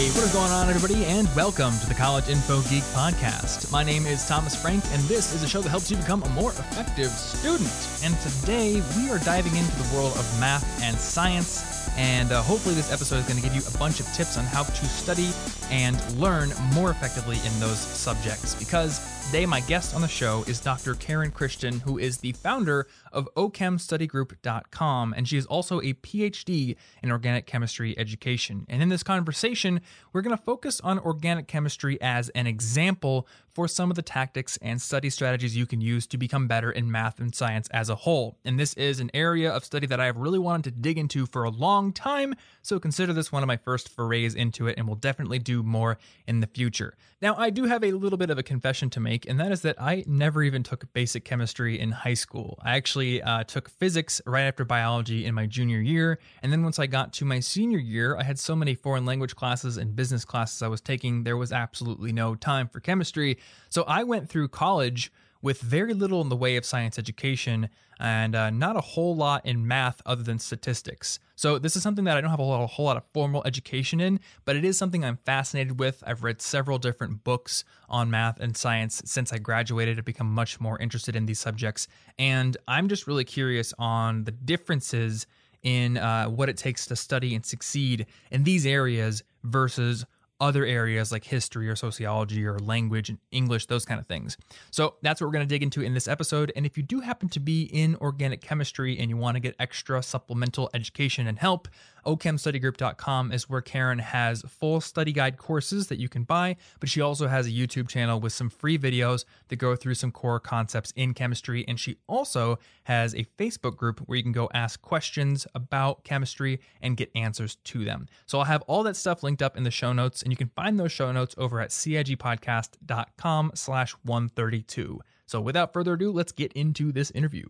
Hey, what is going on, everybody, and welcome to the College Info Geek Podcast. My name is Thomas Frank, and this is a show that helps you become a more effective student. And today we are diving into the world of math and science, and uh, hopefully this episode is going to give you a bunch of tips on how to study and learn more effectively in those subjects. Because today my guest on the show is Dr. Karen Christian, who is the founder of OChemStudyGroup.com, and she is also a PhD in organic chemistry education. And in this conversation, we're going to focus on organic chemistry as an example for some of the tactics and study strategies you can use to become better in math and science as a whole. And this is an area of study that I have really wanted to dig into for a long time, so consider this one of my first forays into it, and we'll definitely do more in the future. Now, I do have a little bit of a confession to make, and that is that I never even took basic chemistry in high school. I actually uh, took physics right after biology in my junior year, and then once I got to my senior year, I had so many foreign language classes and business classes I was taking, there was absolutely no time for chemistry. So I went through college with very little in the way of science education and uh, not a whole lot in math other than statistics. So this is something that I don't have a, lot, a whole lot of formal education in, but it is something I'm fascinated with. I've read several different books on math and science since I graduated. I've become much more interested in these subjects, and I'm just really curious on the differences in uh, what it takes to study and succeed in these areas versus other areas like history or sociology or language and English, those kind of things. So that's what we're going to dig into in this episode. And if you do happen to be in organic chemistry and you want to get extra supplemental education and help, OChemStudyGroup.com is where Karen has full study guide courses that you can buy, but she also has a YouTube channel with some free videos that go through some core concepts in chemistry. And she also has a Facebook group where you can go ask questions about chemistry and get answers to them. So I'll have all that stuff linked up in the show notes, and you can find those show notes over at CIGpodcast.com slash 132. So without further ado, let's get into this interview.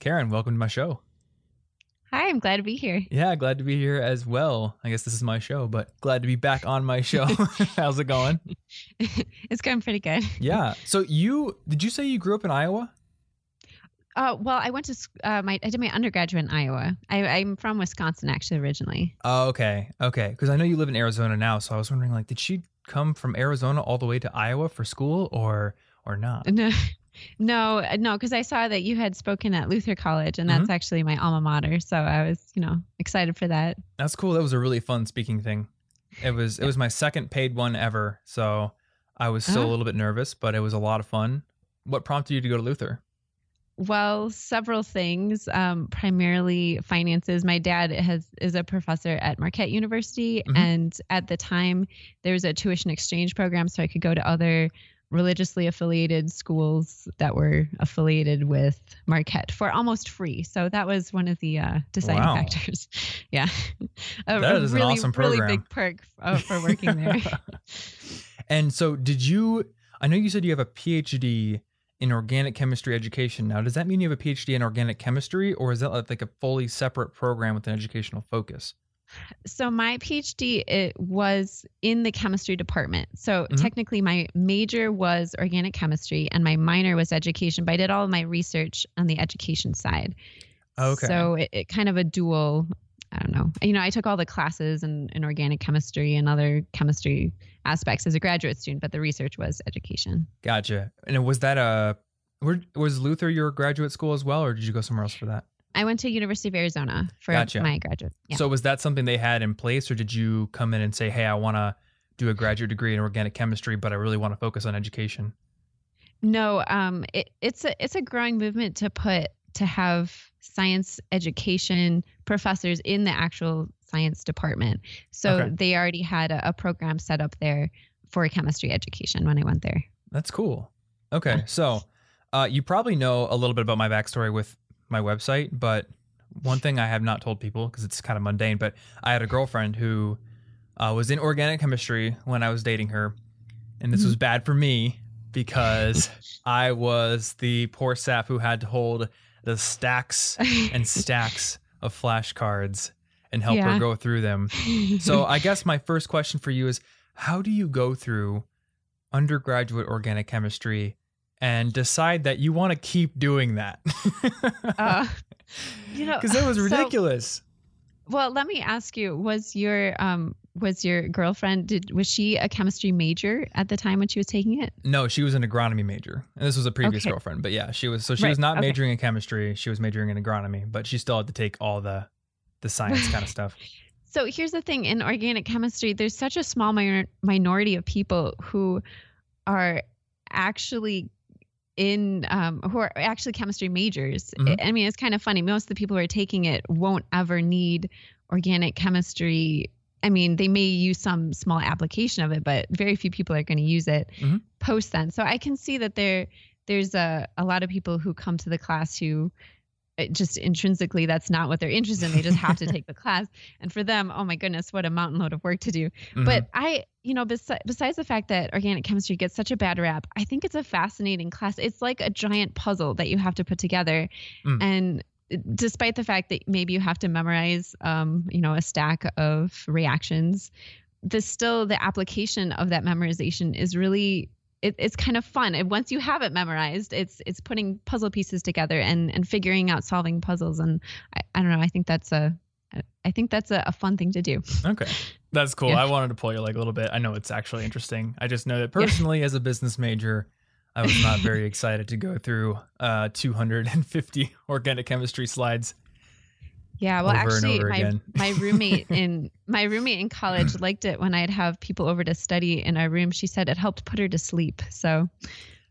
Karen, welcome to my show. Hi, I'm glad to be here. Yeah, glad to be here as well. I guess this is my show, but glad to be back on my show. How's it going? it's going pretty good. Yeah. So you did you say you grew up in Iowa? Uh, well, I went to uh, my I did my undergraduate in Iowa. I, I'm from Wisconsin actually originally. Oh, okay, okay. Because I know you live in Arizona now, so I was wondering, like, did she come from Arizona all the way to Iowa for school, or or not? No, no, no, because I saw that you had spoken at Luther College, and that's mm-hmm. actually my alma mater. So I was, you know, excited for that. That's cool. That was a really fun speaking thing. It was it was my second paid one ever, so I was still uh-huh. a little bit nervous, but it was a lot of fun. What prompted you to go to Luther? Well, several things. Um, primarily finances. My dad has is a professor at Marquette University, mm-hmm. and at the time there was a tuition exchange program, so I could go to other religiously affiliated schools that were affiliated with Marquette for almost free. So that was one of the uh, deciding wow. factors. yeah, a, that is really, an awesome program. Really big perk uh, for working there. and so, did you? I know you said you have a PhD in organic chemistry education. Now, does that mean you have a PhD in organic chemistry, or is that like a fully separate program with an educational focus? So my PhD it was in the chemistry department. So mm-hmm. technically my major was organic chemistry and my minor was education, but I did all of my research on the education side. Okay. So it, it kind of a dual I don't know. You know, I took all the classes in, in organic chemistry and other chemistry aspects as a graduate student, but the research was education. Gotcha. And was that a was Luther your graduate school as well, or did you go somewhere else for that? I went to University of Arizona for gotcha. my graduate. Yeah. So was that something they had in place, or did you come in and say, "Hey, I want to do a graduate degree in organic chemistry, but I really want to focus on education"? No, um, it, it's a it's a growing movement to put to have science education professors in the actual science department. So okay. they already had a, a, program set up there for chemistry education when I went there. That's cool. Okay, yeah. so uh, you probably know a little bit about my backstory with my website, but one thing I have not told people because it's kind of mundane, but I had a girlfriend who uh, was in organic chemistry when I was dating her, and this was mm-hmm. bad for me because I was the poor sap who had to hold the stacks and stacks of flashcards and help yeah. her go through them. So I guess my first question for you is how do you go through undergraduate organic chemistry and decide that you want to keep doing that? uh, you know, Because that was so- ridiculous. well, let me ask you: Was your um was your girlfriend did was she a chemistry major at the time when she was taking it? no, she was an agronomy major. And this was a previous Okay. girlfriend. But yeah, she was so she Right, was not okay. majoring in chemistry. She was majoring in agronomy, but she still had to take all the the science kind of stuff. So here's the thing: in organic chemistry, there's such a small minor- minority of people who are actually in um, who are actually chemistry majors. Mhm. I mean, it's kind of funny. Most of the people who are taking it won't ever need organic chemistry. I mean, they may use some small application of it, but very few people are going to use it Mhm. post then. So I can see that there there's a, a lot of people who come to the class who just intrinsically that's not what they're interested in. They just have to take the class. And for them, oh my goodness, what a mountain load of work to do. Mhm. But I, you know, besi- besides the fact that organic chemistry gets such a bad rap, I think it's a fascinating class. It's like a giant puzzle that you have to put together. Mm. And despite the fact that maybe you have to memorize, um, you know, a stack of reactions, the still the application of that memorization is really it, it's kind of fun. And once you have it memorized, it's it's putting puzzle pieces together and and figuring out solving puzzles. And I, I don't know. I think that's a I think that's a, a fun thing to do. Okay. That's cool. Yeah. I wanted to pull your leg a little bit. I know it's actually interesting. I just know that personally, as a business major, I was not very excited to go through uh, 250 organic chemistry slides. Yeah, well, actually, my my roommate in my roommate in college liked it when I'd have people over to study in our room. She said it helped put her to sleep. So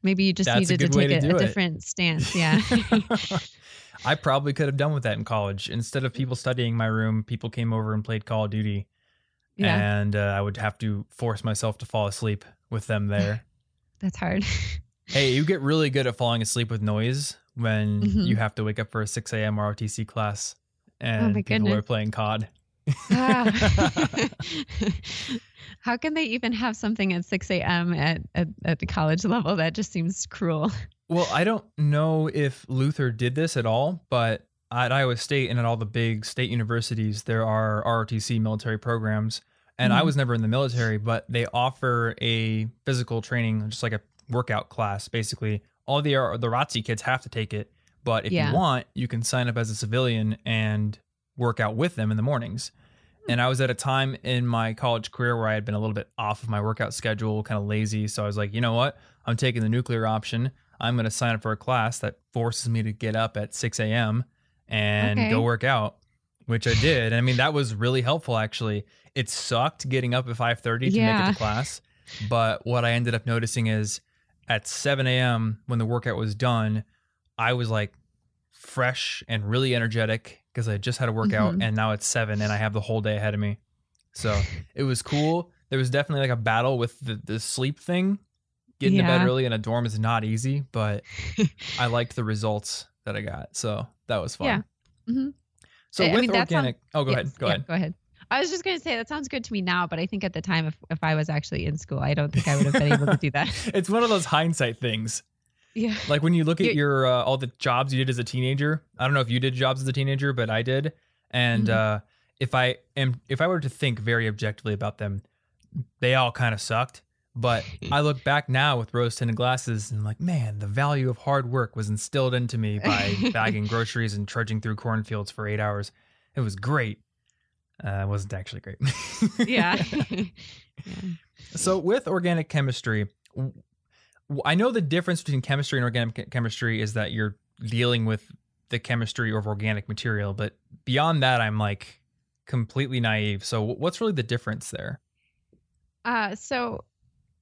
maybe you just That's needed to take to a, do a it. different stance. Yeah. I probably could have done with that in college. Instead of people studying my room, people came over and played Call of Duty, yeah, and uh, I would have to force myself to fall asleep with them there. that's hard. hey, you get really good at falling asleep with noise when Mhm. you have to wake up for a 6 a.m. ROTC class and Oh my people are playing COD. How can they even have something at 6 a.m. At, at at the college level? That just seems cruel. Well, I don't know if Luther did this at all, but at Iowa State and at all the big state universities, there are ROTC military programs. And I Mhm. was never in the military, but they offer a physical training, just like a workout class, basically. All the the ROTC kids have to take it, but if Yeah. you want, you can sign up as a civilian and work out with them in the mornings. Hmm. And I was at a time in my college career where I had been a little bit off of my workout schedule, kind of lazy. So I was like, you know what? I'm taking the nuclear option. I'm going to sign up for a class that forces me to get up at 6 a.m. and Okay. go work out, which I did. And I mean, that was really helpful, actually. It sucked getting up at 5:30 to make it to class, but what I ended up noticing is at 7 a.m. when the workout was done, I was like fresh and really energetic because I just had a workout, Mhm. and now it's seven and I have the whole day ahead of me. So it was cool. There was definitely like a battle with the, the sleep thing. Getting to bed early in a dorm is not easy, but I liked the results that I got. So that was fun. Yeah. Mhm. So I- I with mean, that sounds- organic, oh, go Yes, ahead. Go yeah, ahead. Go ahead. I was just going to say that sounds good to me now, but I think at the time, if, if I was actually in school, I don't think I would have been able to do that. It's one of those hindsight things. Yeah. Like when you look at You're- your uh, all the jobs you did as a teenager. I don't know if you did jobs as a teenager, but I did. And Mhm. uh, if I am, if I were to think very objectively about them, they all kind of sucked. But I look back now with rose tinted glasses and like, man, the value of hard work was instilled into me by bagging groceries and trudging through cornfields for eight hours. It was great. Uh, it wasn't actually great. Yeah. yeah. So with organic chemistry, w- w- I know the difference between chemistry and organic chemistry is that you're dealing with the chemistry of organic material, but beyond that, I'm like completely naive. So what's really the difference there? Uh, so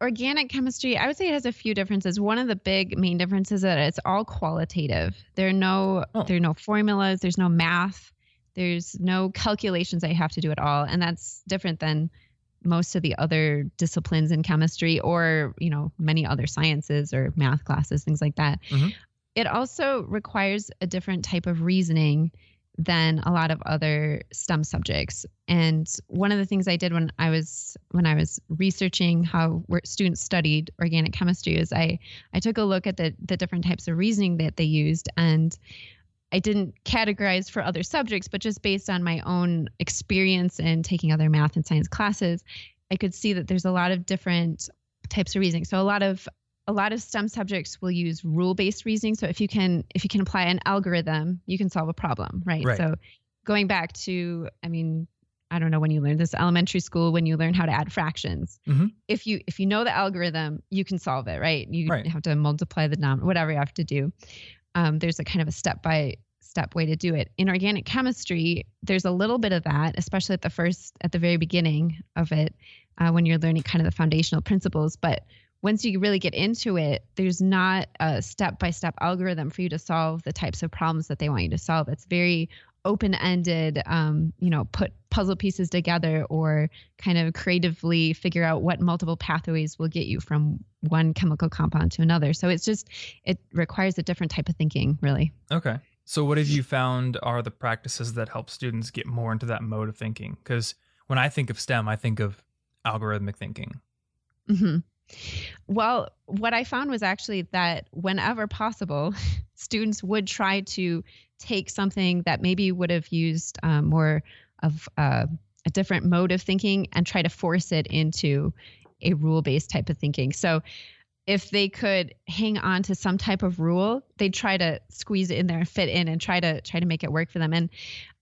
organic chemistry, I would say it has a few differences. One of the big main differences is that it's all qualitative. There are no Oh. there are no formulas, there's no math, there's no calculations that you have to do at all. And that's different than most of the other disciplines in chemistry or, you know, many other sciences or math classes, things like that. Mhm. It also requires a different type of reasoning than a lot of other STEM subjects. And one of the things I did when I was when I was researching how students studied organic chemistry is I I took a look at the the different types of reasoning that they used and I didn't categorize for other subjects, but just based on my own experience in taking other math and science classes, I could see that there's a lot of different types of reasoning. So a lot of a lot of STEM subjects will use rule-based reasoning. So if you can if you can apply an algorithm, you can solve a problem, right? Right. So going back to, I mean, I don't know when you learned this elementary school when you learn how to add fractions. Mhm. If you if you know the algorithm, you can solve it, right? You Right. have to multiply the number, whatever you have to do. Um, there's a kind of a step by step way to do it. In organic chemistry, there's a little bit of that, especially at the first at the very beginning of it, uh, when you're learning kind of the foundational principles. But once you really get into it, there's not a step by step algorithm for you to solve the types of problems that they want you to solve. It's very open ended, um, you know, put puzzle pieces together or kind of creatively figure out what multiple pathways will get you from one chemical compound to another. So it's just, it requires a different type of thinking, really. Okay. So, what have you found are the practices that help students get more into that mode of thinking? Because when I think of STEM, I think of algorithmic thinking. hmm Well, what I found was actually that whenever possible, students would try to take something that maybe would have used um, more of uh, a different mode of thinking and try to force it into a rule based type of thinking. So, if they could hang on to some type of rule, they'd try to squeeze it in there and fit in and try to try to make it work for them. And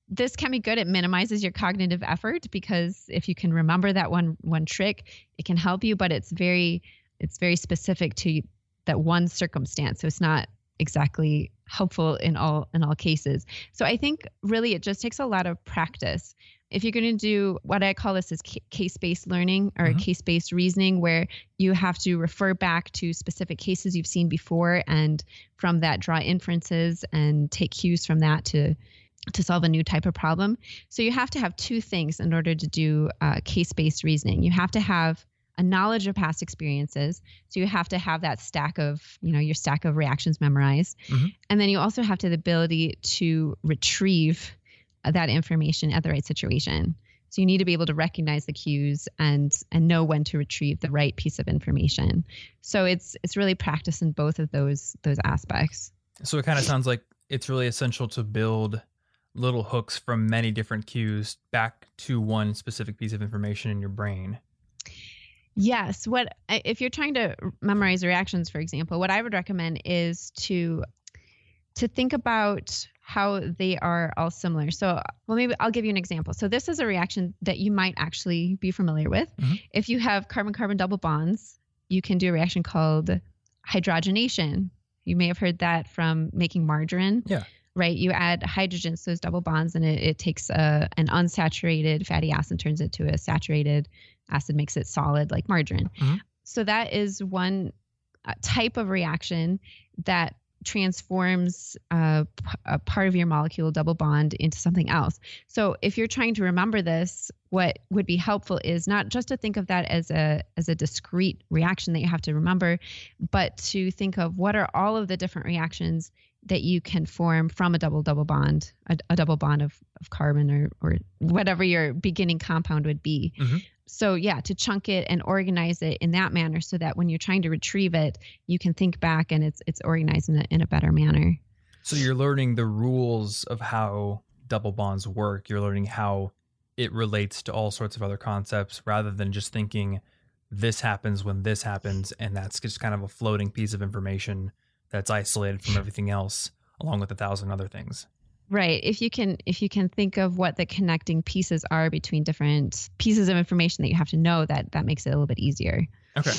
this can be good. It minimizes your cognitive effort because if you can remember that one one trick, it can help you. But it's very it's very specific to that one circumstance. So it's not exactly helpful in all in all cases. So I think really it just takes a lot of practice. If you're going to do what I call this is case-based learning or Mhm. case-based reasoning where you have to refer back to specific cases you've seen before and from that draw inferences and take cues from that to to solve a new type of problem. So you have to have two things in order to do uh, case-based reasoning. You have to have a knowledge of past experiences. So you have to have that stack of, you know, your stack of reactions memorized. Mhm. And then you also have to have the ability to retrieve that information at the right situation. So you need to be able to recognize the cues and and know when to retrieve the right piece of information. So it's it's really practice in both of those those aspects. So, it kind of sounds like it's really essential to build little hooks from many different cues back to one specific piece of information in your brain. Yes. What if you're trying to memorize reactions, for example, what I would recommend is to to think about how they are all similar. So, well, maybe I'll give you an example. So, this is a reaction that you might actually be familiar with. Mhm. If you have carbon-carbon double bonds, you can do a reaction called hydrogenation. You may have heard that from making margarine. Yeah. Right. You add hydrogens to those double bonds, and it, it takes a, an unsaturated fatty acid, turns it to a saturated acid, makes it solid like margarine. Mhm. So that is one uh, type of reaction that transforms uh, p- a part of your molecule double bond into something else. So if you're trying to remember this, what would be helpful is not just to think of that as a as a discrete reaction that you have to remember, but to think of what are all of the different reactions that you can form from a double double bond, a, a double bond of, of carbon or or whatever your beginning compound would be. Mhm. So yeah, to chunk it and organize it in that manner so that when you're trying to retrieve it, you can think back and it's it's organized in a, in a better manner. So, you're learning the rules of how double bonds work. You're learning how it relates to all sorts of other concepts rather than just thinking this happens when this happens. And that's just kind of a floating piece of information that's isolated from everything else, along with a thousand other things. Right. If you can if you can think of what the connecting pieces are between different pieces of information that you have to know, that that makes it a little bit easier. Okay.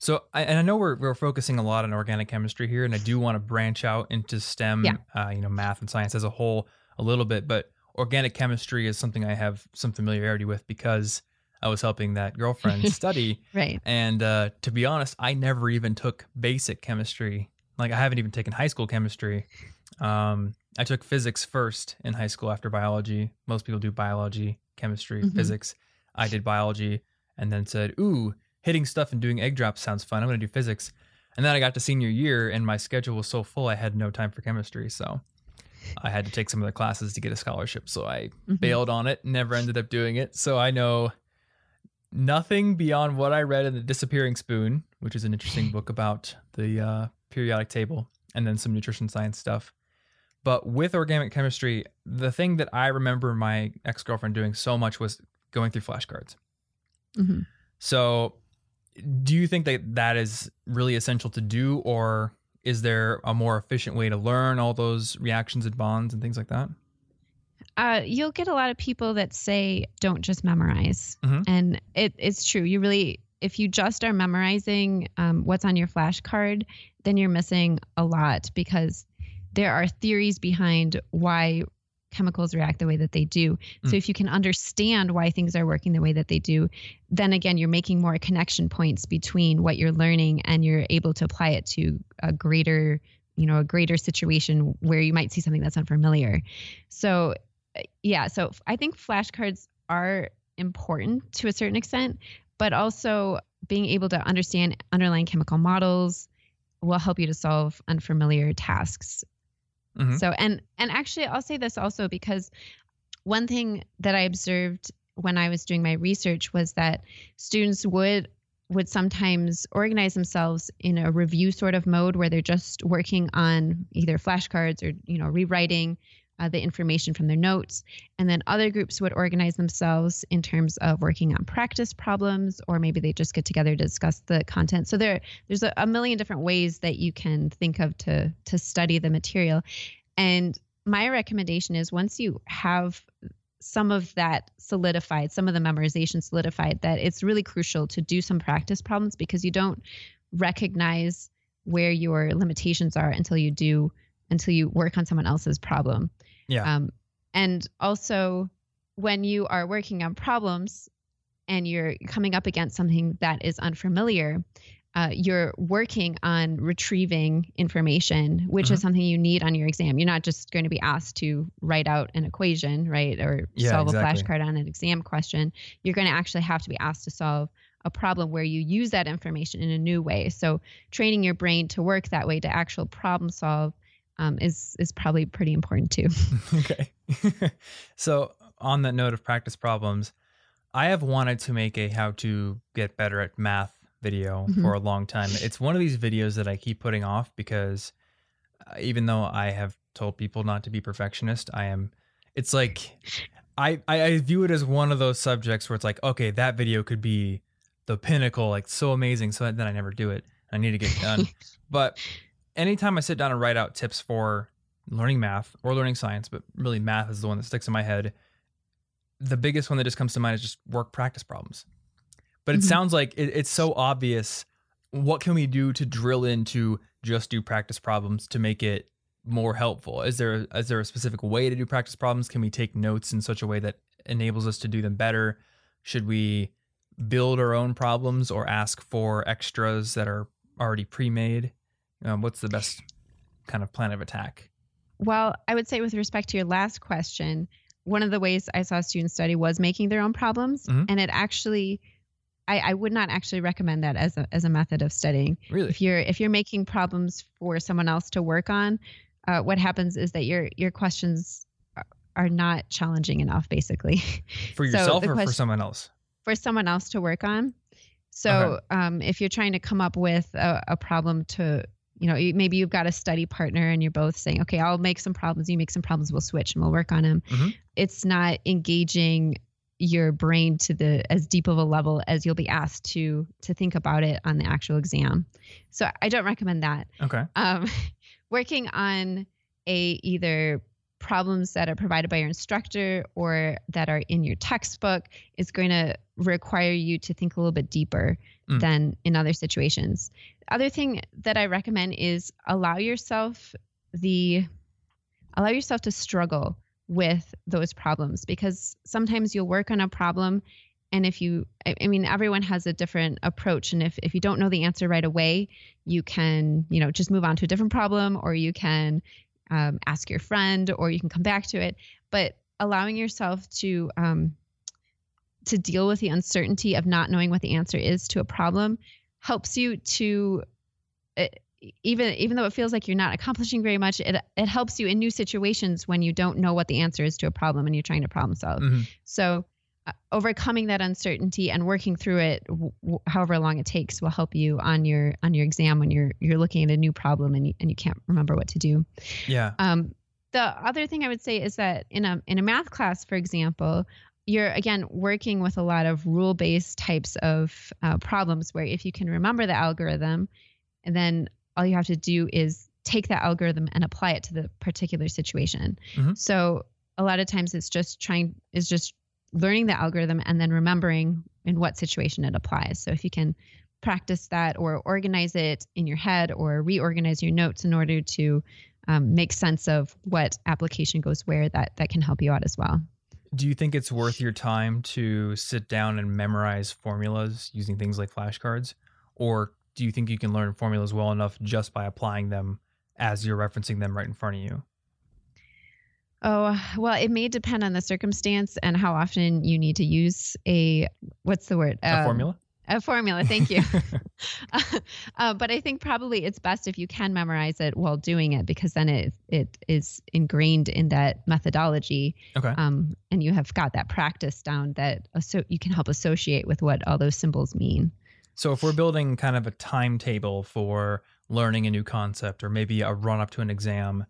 So, I, and I know we're, we're focusing a lot on organic chemistry here, and I do want to branch out into STEM, Yeah. uh, you know, math and science as a whole a little bit. But organic chemistry is something I have some familiarity with because I was helping that girlfriend study. Right. And uh, to be honest, I never even took basic chemistry. Like, I haven't even taken high school chemistry. Um, I took physics first in high school after biology. Most people do biology, chemistry, Mhm. physics. I did biology and then said, Ooh, hitting stuff and doing egg drops sounds fun. I'm going to do physics. And then I got to senior year and my schedule was so full, I had no time for chemistry. So I had to take some of the classes to get a scholarship. So I Mhm. bailed on it, never ended up doing it. So I know nothing beyond what I read in The Disappearing Spoon, which is an interesting book about the uh, periodic table, and then some nutrition science stuff. But with organic chemistry, the thing that I remember my ex girlfriend doing so much was going through flashcards. Mhm. So do you think that that is really essential to do, or is there a more efficient way to learn all those reactions and bonds and things like that? Uh, you'll get a lot of people that say don't just memorize, mm-hmm. and it, it's true. You really, if you just are memorizing um, what's on your flashcard, then you're missing a lot because there are theories behind why chemicals react the way that they do. Mm. So if you can understand why things are working the way that they do, then again you're making more connection points between what you're learning and you're able to apply it to a greater, you know, a greater situation where you might see something that's unfamiliar. So yeah, so I think flashcards are important to a certain extent, but also being able to understand underlying chemical models will help you to solve unfamiliar tasks Mm-hmm. So and and actually I'll say this also because one thing that I observed when I was doing my research was that students would would sometimes organize themselves in a review sort of mode where they're just working on either flashcards or you know rewriting uh, the information from their notes. And then other groups would organize themselves in terms of working on practice problems, or maybe they just get together to discuss the content. So there, there's a, a million different ways that you can think of to to study the material. And my recommendation is once you have some of that solidified, some of the memorization solidified, that it's really crucial to do some practice problems because you don't recognize where your limitations are until you do until you work on someone else's problem. Yeah. Um, and also, when you are working on problems and you're coming up against something that is unfamiliar, uh, you're working on retrieving information, which mm-hmm. is something you need on your exam. You're not just going to be asked to write out an equation, right, or yeah, solve exactly. a flashcard on an exam question. You're going to actually have to be asked to solve a problem where you use that information in a new way. So training your brain to work that way to actual problem solve um, is is probably pretty important too. okay. so on that note of practice problems, I have wanted to make a how to get better at math video mm-hmm. for a long time. It's one of these videos that I keep putting off because uh, even though I have told people not to be perfectionist, I am. It's like I I view it as one of those subjects where it's like, okay, that video could be the pinnacle, like so amazing. So then I never do it. I need to get done. but anytime I sit down and write out tips for learning math or learning science, but really math is the one that sticks in my head. The biggest one that just comes to mind is just work practice problems. But it mm-hmm. sounds like it, it's so obvious. What can we do to drill into just do practice problems to make it more helpful? Is there is there a specific way to do practice problems? Can we take notes in such a way that enables us to do them better? Should we build our own problems or ask for extras that are already pre-made? Um, what's the best kind of plan of attack? Well, I would say with respect to your last question, one of the ways I saw students study was making their own problems, mm-hmm. and it actually I, I would not actually recommend that as a as a method of studying. Really, if you're if you're making problems for someone else to work on, uh, what happens is that your your questions are not challenging enough, basically. For yourself so or question, for someone else? For someone else to work on. So okay. um, if you're trying to come up with a, a problem to you know, maybe you've got a study partner and you're both saying, okay, I'll make some problems, you make some problems, we'll switch and we'll work on them. Mm-hmm. It's not engaging your brain to the as deep of a level as you'll be asked to to think about it on the actual exam. So I don't recommend that. Okay. Um, working on a either problems that are provided by your instructor or that are in your textbook is going to require you to think a little bit deeper mm. than in other situations. The other thing that I recommend is allow yourself the allow yourself to struggle with those problems because sometimes you'll work on a problem and if you i mean everyone has a different approach and if, if you don't know the answer right away you can you know just move on to a different problem or you can um, ask your friend or you can come back to it. But allowing yourself to um, to deal with the uncertainty of not knowing what the answer is to a problem helps you to even even though it feels like you're not accomplishing very much it it helps you in new situations when you don't know what the answer is to a problem and you're trying to problem solve. Mm-hmm. so uh, overcoming that uncertainty and working through it w- however long it takes will help you on your on your exam when you're you're looking at a new problem and you, and you can't remember what to do. Yeah. Um the other thing i would say is that in a in a math class for example you're again working with a lot of rule based types of uh, problems where if you can remember the algorithm, and then all you have to do is take that algorithm and apply it to the particular situation. Mm-hmm. So a lot of times it's just trying is just learning the algorithm and then remembering in what situation it applies. So if you can practice that or organize it in your head or reorganize your notes in order to um, make sense of what application goes where, that that can help you out as well. Do you think it's worth your time to sit down and memorize formulas using things like flashcards? Or do you think you can learn formulas well enough just by applying them as you're referencing them right in front of you? Oh, well, it may depend on the circumstance and how often you need to use a what's the word? A um, formula? A formula, thank you. uh, but I think probably it's best if you can memorize it while doing it because then it it is ingrained in that methodology. Okay. Um, and you have got that practice down that so you can help associate with what all those symbols mean. So if we're building kind of a timetable for learning a new concept or maybe a run up to an exam,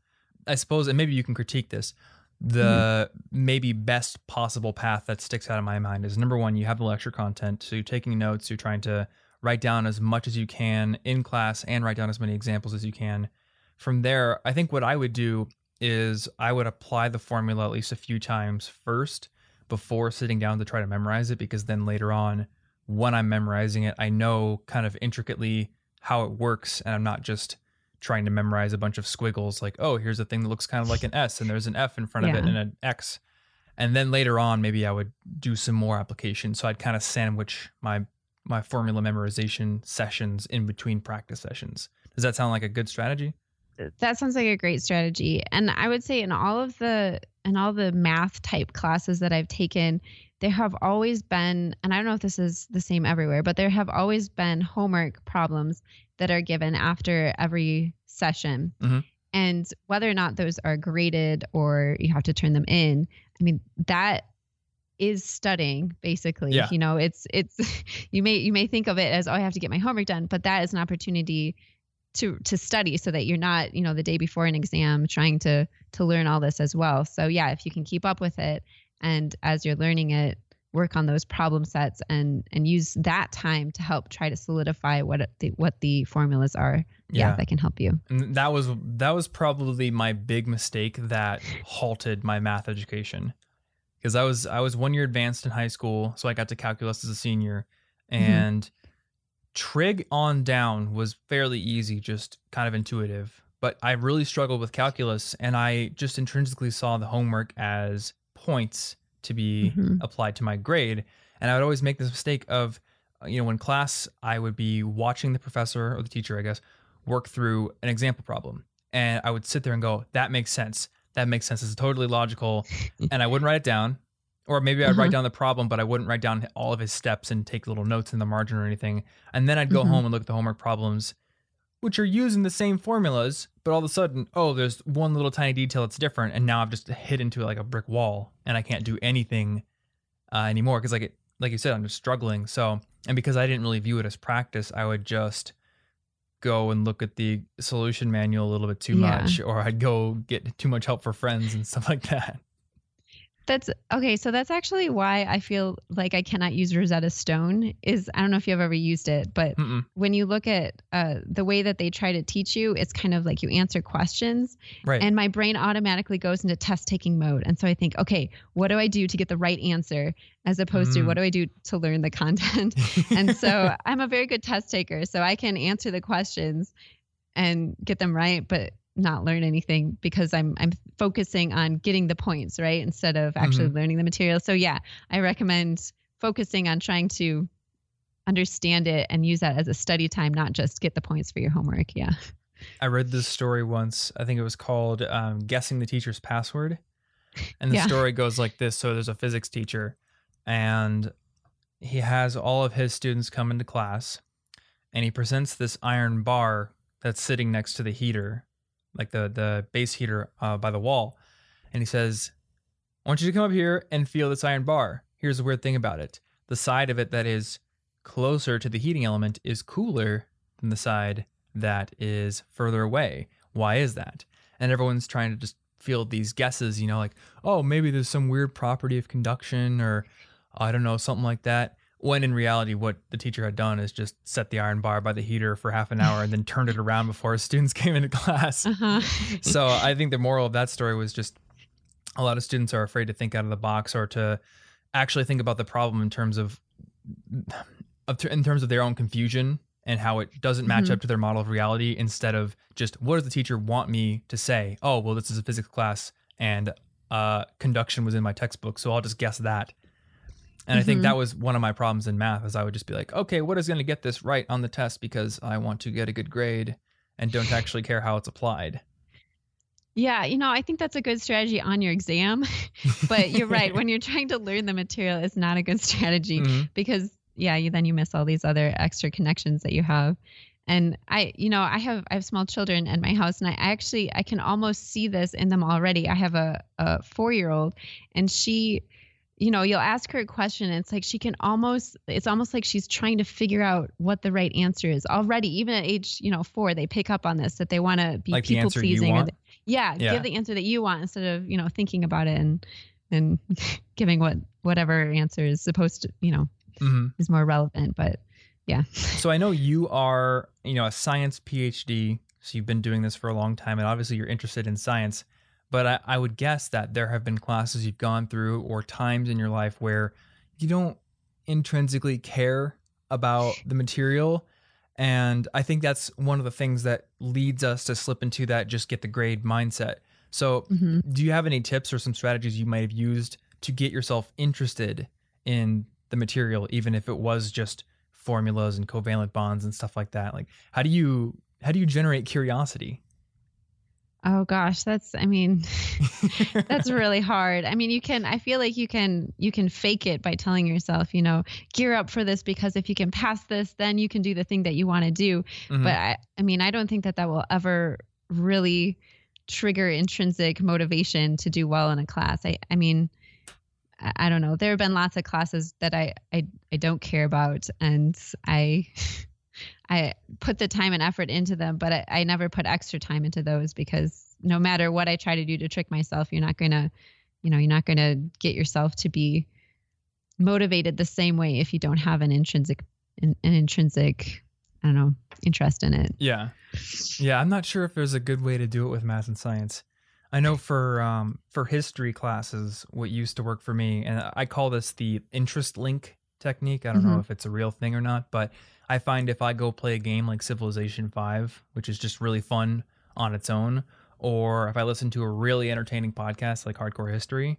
I suppose, and maybe you can critique this. The mm-hmm. maybe best possible path that sticks out of my mind is number one, you have the lecture content. So you're taking notes, you're trying to write down as much as you can in class and write down as many examples as you can. From there, I think what I would do is I would apply the formula at least a few times first before sitting down to try to memorize it because then later on when I'm memorizing it, I know kind of intricately how it works and I'm not just trying to memorize a bunch of squiggles like oh here's a thing that looks kind of like an s and there's an f in front yeah. of it and an x. And then later on maybe i would do some more application so i'd kind of sandwich my my formula memorization sessions in between practice sessions. Does that sound like a good strategy? That sounds like a great strategy. And i would say in all of the in all the math type classes that i've taken there have always been and i don't know if this is the same everywhere but there have always been homework problems that are given after every session. Mm-hmm. And whether or not those are graded or you have to turn them in, I mean, that is studying basically yeah. you know it's it's you may you may think of it as oh i have to get my homework done but that is an opportunity to to study so that you're not you know the day before an exam trying to to learn all this as well so yeah if you can keep up with it and as you're learning it work on those problem sets and and use that time to help try to solidify what the what the formulas are yeah, yeah that can help you and that was that was probably my big mistake that halted my math education because i was i was one year advanced in high school so i got to calculus as a senior mm-hmm. and mm-hmm. trig on down was fairly easy just kind of intuitive but i really struggled with calculus and i just intrinsically saw the homework as points to be mm-hmm. applied to my grade. And I would always make this mistake of, uh, you know, in class, I would be watching the professor or the teacher, I guess, work through an example problem. And I would sit there and go, that makes sense. That makes sense. It's totally logical. and I wouldn't write it down. Or maybe I'd uh-huh. write down the problem, but I wouldn't write down all of his steps and take little notes in the margin or anything. And then I'd go mm-hmm. home and look at the homework problems which are using the same formulas, but all of a sudden, oh, there's one little tiny detail that's different, and now I've just hit into like a brick wall, and I can't do anything uh, anymore because, like it, like you said, I'm just struggling. So, and because I didn't really view it as practice, I would just go and look at the solution manual a little bit too yeah. much, or I'd go get too much help for friends and stuff like that. That's okay. So that's actually why I feel like I cannot use Rosetta Stone. Is I don't know if you've ever used it, but Mm-mm. when you look at uh, the way that they try to teach you, it's kind of like you answer questions, right. and my brain automatically goes into test taking mode. And so I think, okay, what do I do to get the right answer, as opposed mm. to what do I do to learn the content? and so I'm a very good test taker, so I can answer the questions and get them right, but not learn anything because I'm I'm focusing on getting the points, right? Instead of actually mm-hmm. learning the material. So yeah, I recommend focusing on trying to understand it and use that as a study time, not just get the points for your homework. Yeah. I read this story once. I think it was called um, Guessing the Teacher's Password. And the yeah. story goes like this So there's a physics teacher, and he has all of his students come into class, and he presents this iron bar that's sitting next to the heater like the the base heater uh, by the wall, and he says, "I want you to come up here and feel this iron bar. Here's the weird thing about it: the side of it that is closer to the heating element is cooler than the side that is further away. Why is that?" And everyone's trying to just field these guesses, you know, like, oh, maybe there's some weird property of conduction or I don't know, something like that. When in reality, what the teacher had done is just set the iron bar by the heater for half an hour and then turned it around before students came into class. Uh-huh. so I think the moral of that story was just a lot of students are afraid to think out of the box or to actually think about the problem in terms of, of in terms of their own confusion and how it doesn't match mm-hmm. up to their model of reality instead of just what does the teacher want me to say? Oh, well, this is a physics class and uh, conduction was in my textbook, so I'll just guess that. And mm-hmm. I think mm-hmm. that was one of my problems in math is I would just be like, okay, what is going to get this right on the test because I want to get a good grade and don't actually care how it's applied. Yeah, you know, I think that's a good strategy on your exam. but you're right. When you're trying to learn the material, it's not a good strategy mm-hmm. because yeah, you, then you miss all these other extra connections that you have. And I, you know, I have I have small children at my house, and I actually I can almost see this in them already. I have a, a four year old, and she, you know, you'll ask her a question, and it's like she can almost it's almost like she's trying to figure out what the right answer is already. Even at age you know four, they pick up on this that they want to be like people pleasing. Or the, yeah, yeah, give the answer that you want instead of you know thinking about it and and giving what whatever answer is supposed to you know mm-hmm. is more relevant. But yeah. so I know you are, you know, a science PhD. So you've been doing this for a long time, and obviously you're interested in science. But I, I would guess that there have been classes you've gone through or times in your life where you don't intrinsically care about the material. And I think that's one of the things that leads us to slip into that just get the grade mindset. So, mm-hmm. do you have any tips or some strategies you might have used to get yourself interested in the material, even if it was just formulas and covalent bonds and stuff like that? Like, how do you how do you generate curiosity? Oh gosh, that's I mean that's really hard. I mean, you can I feel like you can you can fake it by telling yourself, you know, gear up for this because if you can pass this, then you can do the thing that you want to do. Mm-hmm. But I I mean, I don't think that that will ever really trigger intrinsic motivation to do well in a class. I I mean, I don't know. There have been lots of classes that I I, I don't care about, and I I put the time and effort into them, but I, I never put extra time into those because no matter what I try to do to trick myself, you're not gonna, you know, you're not gonna get yourself to be motivated the same way if you don't have an intrinsic an, an intrinsic I don't know interest in it. Yeah, yeah. I'm not sure if there's a good way to do it with math and science. I know for um, for history classes, what used to work for me, and I call this the interest link technique. I don't mm-hmm. know if it's a real thing or not, but I find if I go play a game like Civilization Five, which is just really fun on its own, or if I listen to a really entertaining podcast like Hardcore History,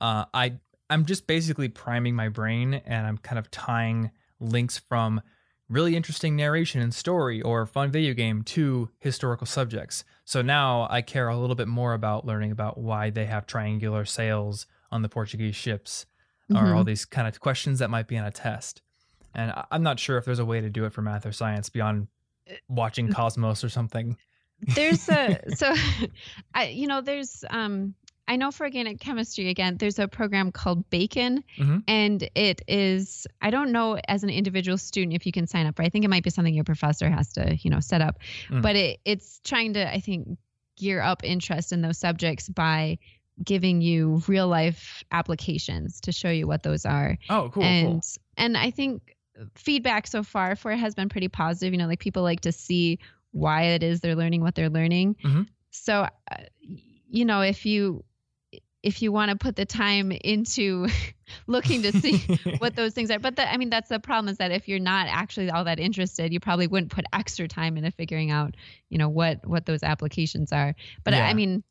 uh, I I'm just basically priming my brain and I'm kind of tying links from really interesting narration and story or fun video game to historical subjects. So now I care a little bit more about learning about why they have triangular sails on the Portuguese ships mm-hmm. or all these kind of questions that might be on a test. And I'm not sure if there's a way to do it for math or science beyond watching Cosmos or something. There's a so I you know there's um I know for organic chemistry, again, there's a program called Bacon, mm-hmm. and it is, I don't know as an individual student if you can sign up, but I think it might be something your professor has to, you know, set up. Mm. But it, it's trying to, I think, gear up interest in those subjects by giving you real life applications to show you what those are. Oh, cool. And, cool. and I think feedback so far for it has been pretty positive. You know, like people like to see why it is they're learning what they're learning. Mm-hmm. So, uh, you know, if you if you want to put the time into looking to see what those things are. But the, I mean, that's the problem is that if you're not actually all that interested, you probably wouldn't put extra time into figuring out, you know, what what those applications are. But yeah. I mean,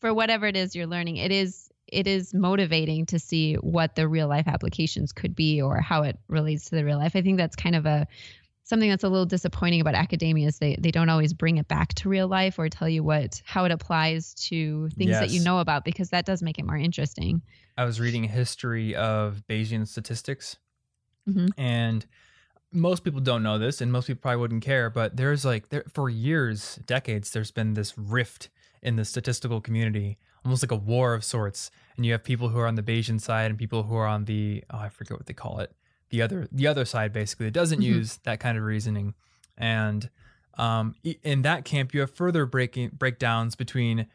for whatever it is you're learning, it is it is motivating to see what the real life applications could be or how it relates to the real life. I think that's kind of a something that's a little disappointing about academia is they, they don't always bring it back to real life or tell you what how it applies to things yes. that you know about because that does make it more interesting. I was reading a history of Bayesian statistics, mm-hmm. and most people don't know this, and most people probably wouldn't care. But there's like there for years, decades, there's been this rift in the statistical community, almost like a war of sorts. And you have people who are on the Bayesian side and people who are on the oh, I forget what they call it the other the other side basically that doesn't mm-hmm. use that kind of reasoning and um, in that camp you have further breaking breakdowns between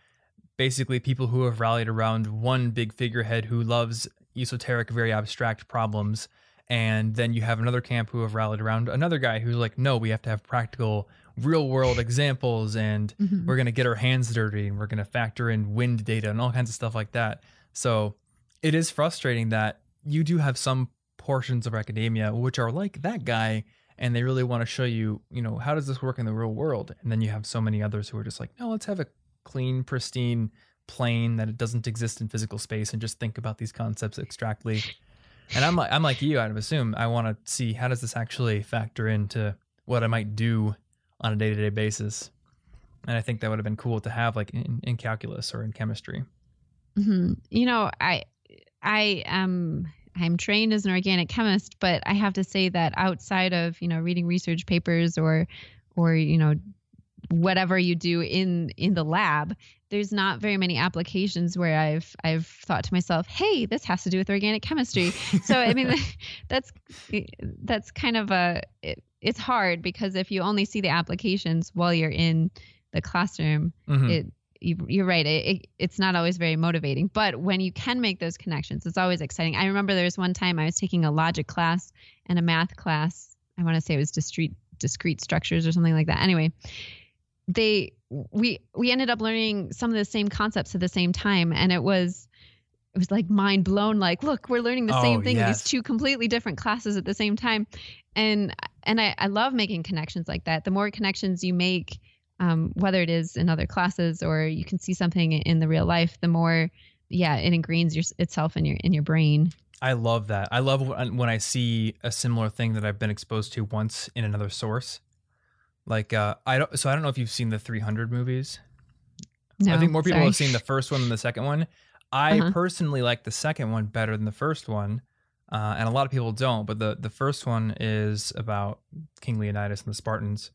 basically people who have rallied around one big figurehead who loves esoteric, very abstract problems. And then you have another camp who have rallied around another guy who's like, no, we have to have practical, real world examples, and mm-hmm. we're going to get our hands dirty, and we're going to factor in wind data and all kinds of stuff like that. So it is frustrating that you do have some portions of academia which are like that guy and they really want to show you, you know, how does this work in the real world? And then you have so many others who are just like, no, let's have a clean, pristine plane that it doesn't exist in physical space and just think about these concepts abstractly. And I'm like I'm like you, I'd assume I want to see how does this actually factor into what I might do on a day-to-day basis. And I think that would have been cool to have like in, in calculus or in chemistry. Mm-hmm. You know, I I am I'm trained as an organic chemist, but I have to say that outside of you know reading research papers or or you know whatever you do in in the lab there's not very many applications where i've i've thought to myself hey this has to do with organic chemistry so i mean that's that's kind of a it, it's hard because if you only see the applications while you're in the classroom mm-hmm. it you, are right. It, it, it's not always very motivating, but when you can make those connections, it's always exciting. I remember there was one time I was taking a logic class and a math class. I want to say it was discrete discrete structures or something like that. Anyway, they we we ended up learning some of the same concepts at the same time, and it was it was like mind blown. Like, look, we're learning the oh, same thing yes. in these two completely different classes at the same time, and and I, I love making connections like that. The more connections you make um, whether it is in other classes or you can see something in the real life, the more, yeah, it ingrains your, itself in your in your brain. I love that. I love when I see a similar thing that I've been exposed to once in another source. Like uh, I don't. So I don't know if you've seen the 300 movies. No, I think more people sorry. have seen the first one than the second one. I uh-huh. personally like the second one better than the first one, uh, and a lot of people don't. But the the first one is about King Leonidas and the Spartans,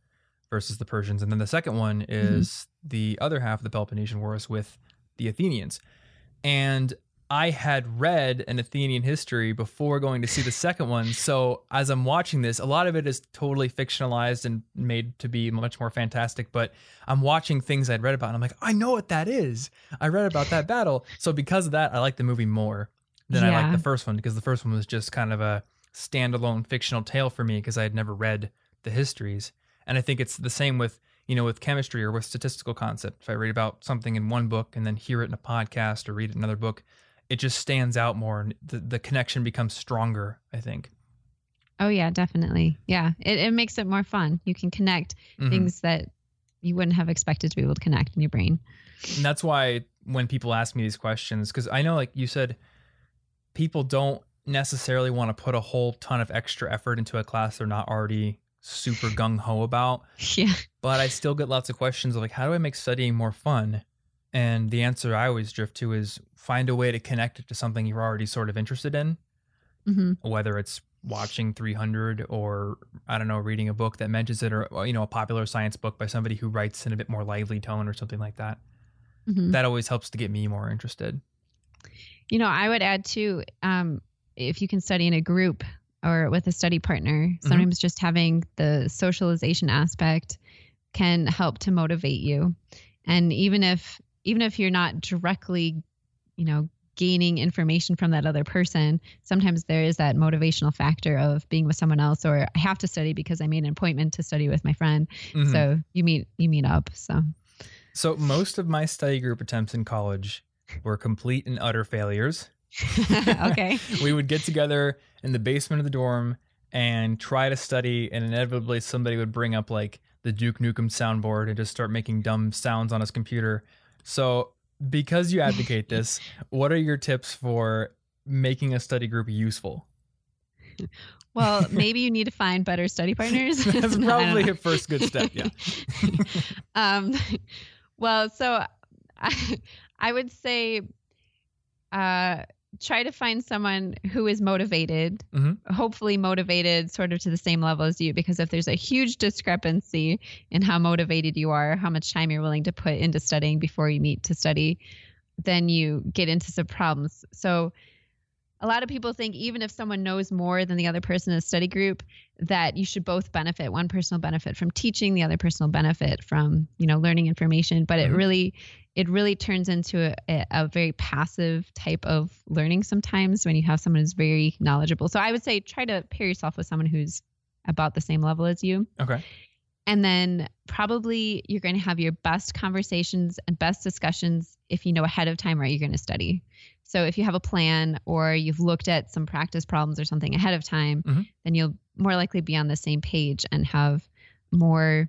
versus the Persians, and then the second one mm-hmm. is mm-hmm. the other half of the Peloponnesian Wars with the Athenians. And I had read an Athenian history before going to see the second one. So as I'm watching this, a lot of it is totally fictionalized and made to be much more fantastic. But I'm watching things I'd read about, and I'm like, I know what that is. I read about that battle. So because of that, I like the movie more than yeah. I like the first one because the first one was just kind of a standalone fictional tale for me because I had never read the histories. And I think it's the same with, you know, with chemistry or with statistical concept. If I read about something in one book and then hear it in a podcast or read it in another book, it just stands out more and the, the connection becomes stronger, I think. Oh yeah, definitely. Yeah. It, it makes it more fun. You can connect mm-hmm. things that you wouldn't have expected to be able to connect in your brain. And that's why when people ask me these questions, because I know like you said, people don't necessarily want to put a whole ton of extra effort into a class they're not already super gung ho about. Yeah. But I still get lots of questions of like, how do I make studying more fun? And the answer I always drift to is find a way to connect it to something you're already sort of interested in, mm-hmm. whether it's watching 300 or I don't know, reading a book that mentions it, or you know, a popular science book by somebody who writes in a bit more lively tone or something like that. Mm-hmm. That always helps to get me more interested. You know, I would add too, um, if you can study in a group, or with a study partner. Mm-hmm. Sometimes mm-hmm. just having the socialization aspect can help to motivate you. And even if even if you're not directly, you know, gaining information from that other person, sometimes there is that motivational factor of being with someone else or I have to study because I made an appointment to study with my friend. Mm-hmm. So you meet you meet up. So So most of my study group attempts in college were complete and utter failures. okay. we would get together in the basement of the dorm and try to study, and inevitably somebody would bring up like the Duke Nukem soundboard and just start making dumb sounds on his computer. So, because you advocate this, what are your tips for making a study group useful? Well, maybe you need to find better study partners. That's probably a first good step. Yeah. um, well, so I, I would say uh, try to find someone who is motivated, mm-hmm. hopefully motivated sort of to the same level as you, because if there's a huge discrepancy in how motivated you are, how much time you're willing to put into studying before you meet to study, then you get into some problems. So a lot of people think even if someone knows more than the other person in a study group, that you should both benefit. One person will benefit from teaching, the other person will benefit from, you know, learning information. But mm-hmm. it really it really turns into a, a, very passive type of learning sometimes when you have someone who's very knowledgeable. So I would say try to pair yourself with someone who's about the same level as you. Okay. And then probably you're going to have your best conversations and best discussions if you know ahead of time where you're going to study. So if you have a plan or you've looked at some practice problems or something ahead of time, mm-hmm. then you'll more likely be on the same page and have more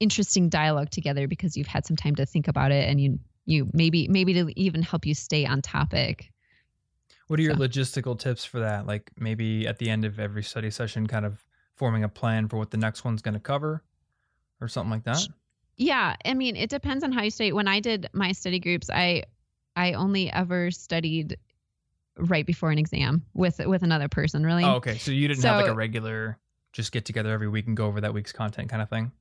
interesting dialogue together because you've had some time to think about it and you you maybe maybe to even help you stay on topic. What are your so. logistical tips for that? Like maybe at the end of every study session kind of forming a plan for what the next one's going to cover or something like that? Yeah, I mean, it depends on how you study. When I did my study groups, I I only ever studied right before an exam with with another person, really. Oh, okay. So you didn't so, have like a regular just get together every week and go over that week's content kind of thing?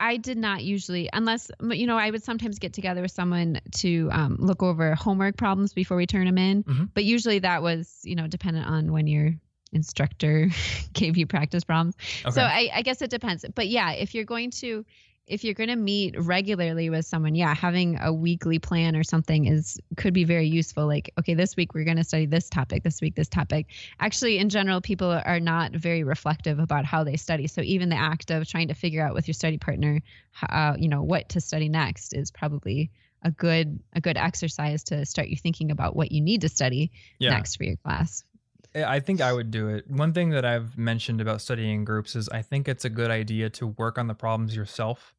I did not usually, unless you know, I would sometimes get together with someone to um, look over homework problems before we turn them in. Mm-hmm. But usually that was, you know, dependent on when your instructor gave you practice problems. Okay. So I, I guess it depends. But yeah, if you're going to if you're going to meet regularly with someone, yeah, having a weekly plan or something is could be very useful. Like, okay, this week we're going to study this topic, this week this topic. Actually, in general, people are not very reflective about how they study. So even the act of trying to figure out with your study partner, uh, you know, what to study next is probably a good a good exercise to start you thinking about what you need to study yeah. next for your class. I think I would do it. One thing that I've mentioned about studying groups is I think it's a good idea to work on the problems yourself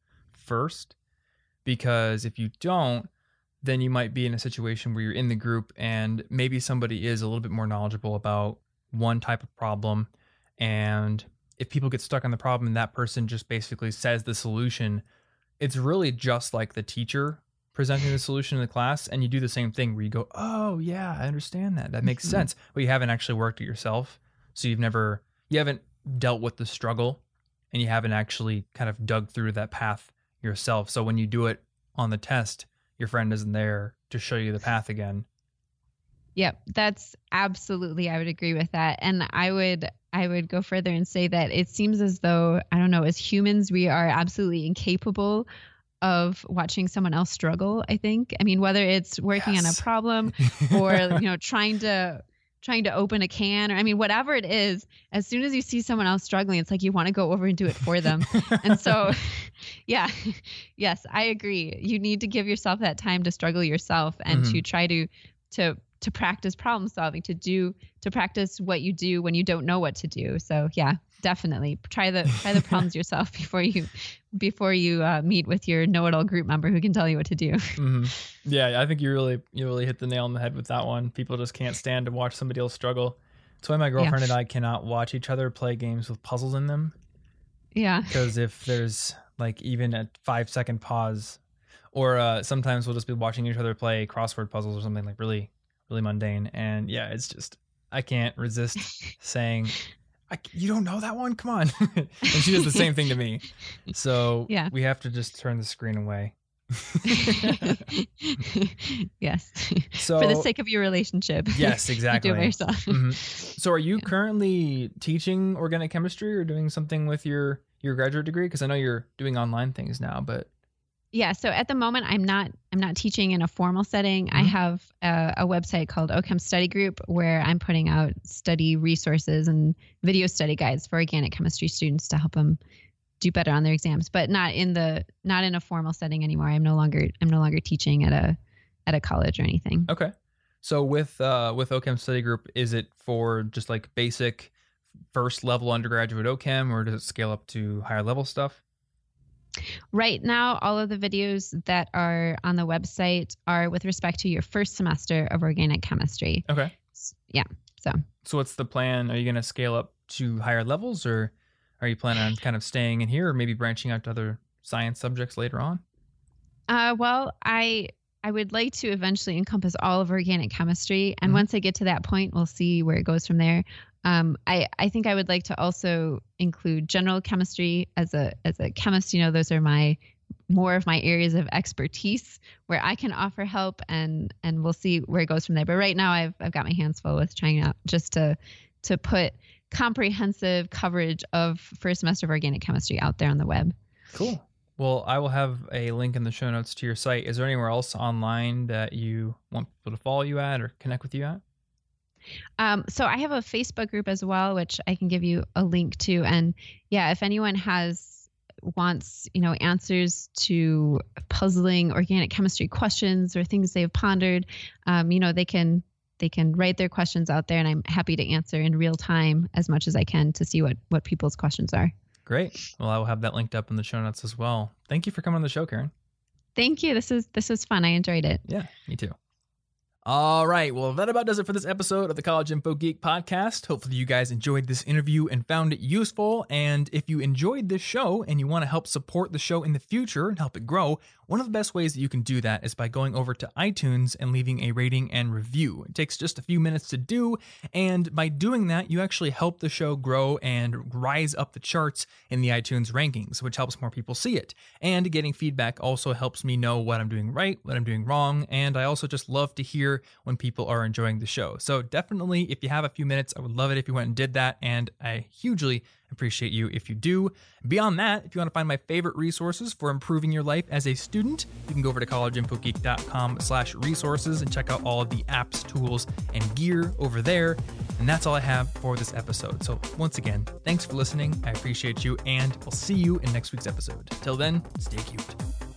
first because if you don't then you might be in a situation where you're in the group and maybe somebody is a little bit more knowledgeable about one type of problem. And if people get stuck on the problem and that person just basically says the solution it's really just like the teacher presenting the solution in the class and you do the same thing where you go oh yeah i understand that. That makes mm-hmm. sense. But you haven't actually worked it yourself. So you've never you haven't dealt with the struggle and you haven't actually kind of dug through that path yourself. So when you do it on the test, your friend isn't there to show you the path again. Yep, that's absolutely I would agree with that. And I would I would go further and say that it seems as though I don't know, as humans we are absolutely incapable of watching someone else struggle, I think. I mean, whether it's working yes. on a problem or you know trying to trying to open a can or I mean whatever it is, as soon as you see someone else struggling, it's like you want to go over and do it for them. and so yeah. yes, I agree. You need to give yourself that time to struggle yourself and mm-hmm. to try to to to practice problem solving, to do to practice what you do when you don't know what to do. So yeah, definitely try the try the problems yourself before you before you uh, meet with your know-it-all group member who can tell you what to do. Mm-hmm. Yeah, I think you really you really hit the nail on the head with that one. People just can't stand to watch somebody else struggle. That's why my girlfriend yeah. and I cannot watch each other play games with puzzles in them. Yeah. Because if there's like even a five second pause, or uh, sometimes we'll just be watching each other play crossword puzzles or something like really really mundane. And yeah, it's just I can't resist saying you don't know that one? Come on. and she does the same thing to me. So yeah. we have to just turn the screen away. yes. So for the sake of your relationship. Yes, exactly. do it yourself. Mm-hmm. So are you yeah. currently teaching organic chemistry or doing something with your your graduate degree? Because I know you're doing online things now, but yeah so at the moment i'm not i'm not teaching in a formal setting. Mm-hmm. i have a, a, website called ochem study group where i'm putting out study resources and video study guides for organic chemistry students to help them do better on their exams but not in the not in a formal setting anymore. I'm no longer i'm no longer teaching at a at a college or anything. Okay. So with uh with ochem study group is it for just like basic first level undergraduate ochem or does it scale up to higher level stuff Right now, all of the videos that are on the website are with respect to your first semester of organic chemistry. Okay. Yeah. So. So what's the plan? Are you going to scale up to higher levels, or are you planning on kind of staying in here, or maybe branching out to other science subjects later on? Uh, well, I I would like to eventually encompass all of organic chemistry, and mm-hmm. once I get to that point, we'll see where it goes from there. Um, I, I think I would like to also include general chemistry as a as a chemist. You know, those are my more of my areas of expertise where I can offer help, and and we'll see where it goes from there. But right now, I've I've got my hands full with trying out just to to put comprehensive coverage of first semester of organic chemistry out there on the web. Cool. Well, I will have a link in the show notes to your site. Is there anywhere else online that you want people to follow you at or connect with you at? Um, so I have a Facebook group as well, which I can give you a link to. And yeah, if anyone has wants you know answers to puzzling organic chemistry questions or things they've pondered, um, you know they can they can write their questions out there, and I'm happy to answer in real time as much as I can to see what what people's questions are. Great. Well, I will have that linked up in the show notes as well. Thank you for coming on the show, Karen. Thank you. This is this was fun. I enjoyed it. Yeah, me too. All right. Well, that about does it for this episode of the College Info Geek podcast. Hopefully, you guys enjoyed this interview and found it useful. And if you enjoyed this show and you want to help support the show in the future and help it grow, one of the best ways that you can do that is by going over to iTunes and leaving a rating and review. It takes just a few minutes to do. And by doing that, you actually help the show grow and rise up the charts in the iTunes rankings, which helps more people see it. And getting feedback also helps me know what I'm doing right, what I'm doing wrong. And I also just love to hear when people are enjoying the show. So definitely, if you have a few minutes, I would love it if you went and did that. And I hugely appreciate you if you do. Beyond that, if you want to find my favorite resources for improving your life as a student, you can go over to collegeinfogeek.com slash resources and check out all of the apps, tools, and gear over there. And that's all I have for this episode. So once again, thanks for listening. I appreciate you, and I'll see you in next week's episode. Till then, stay cute.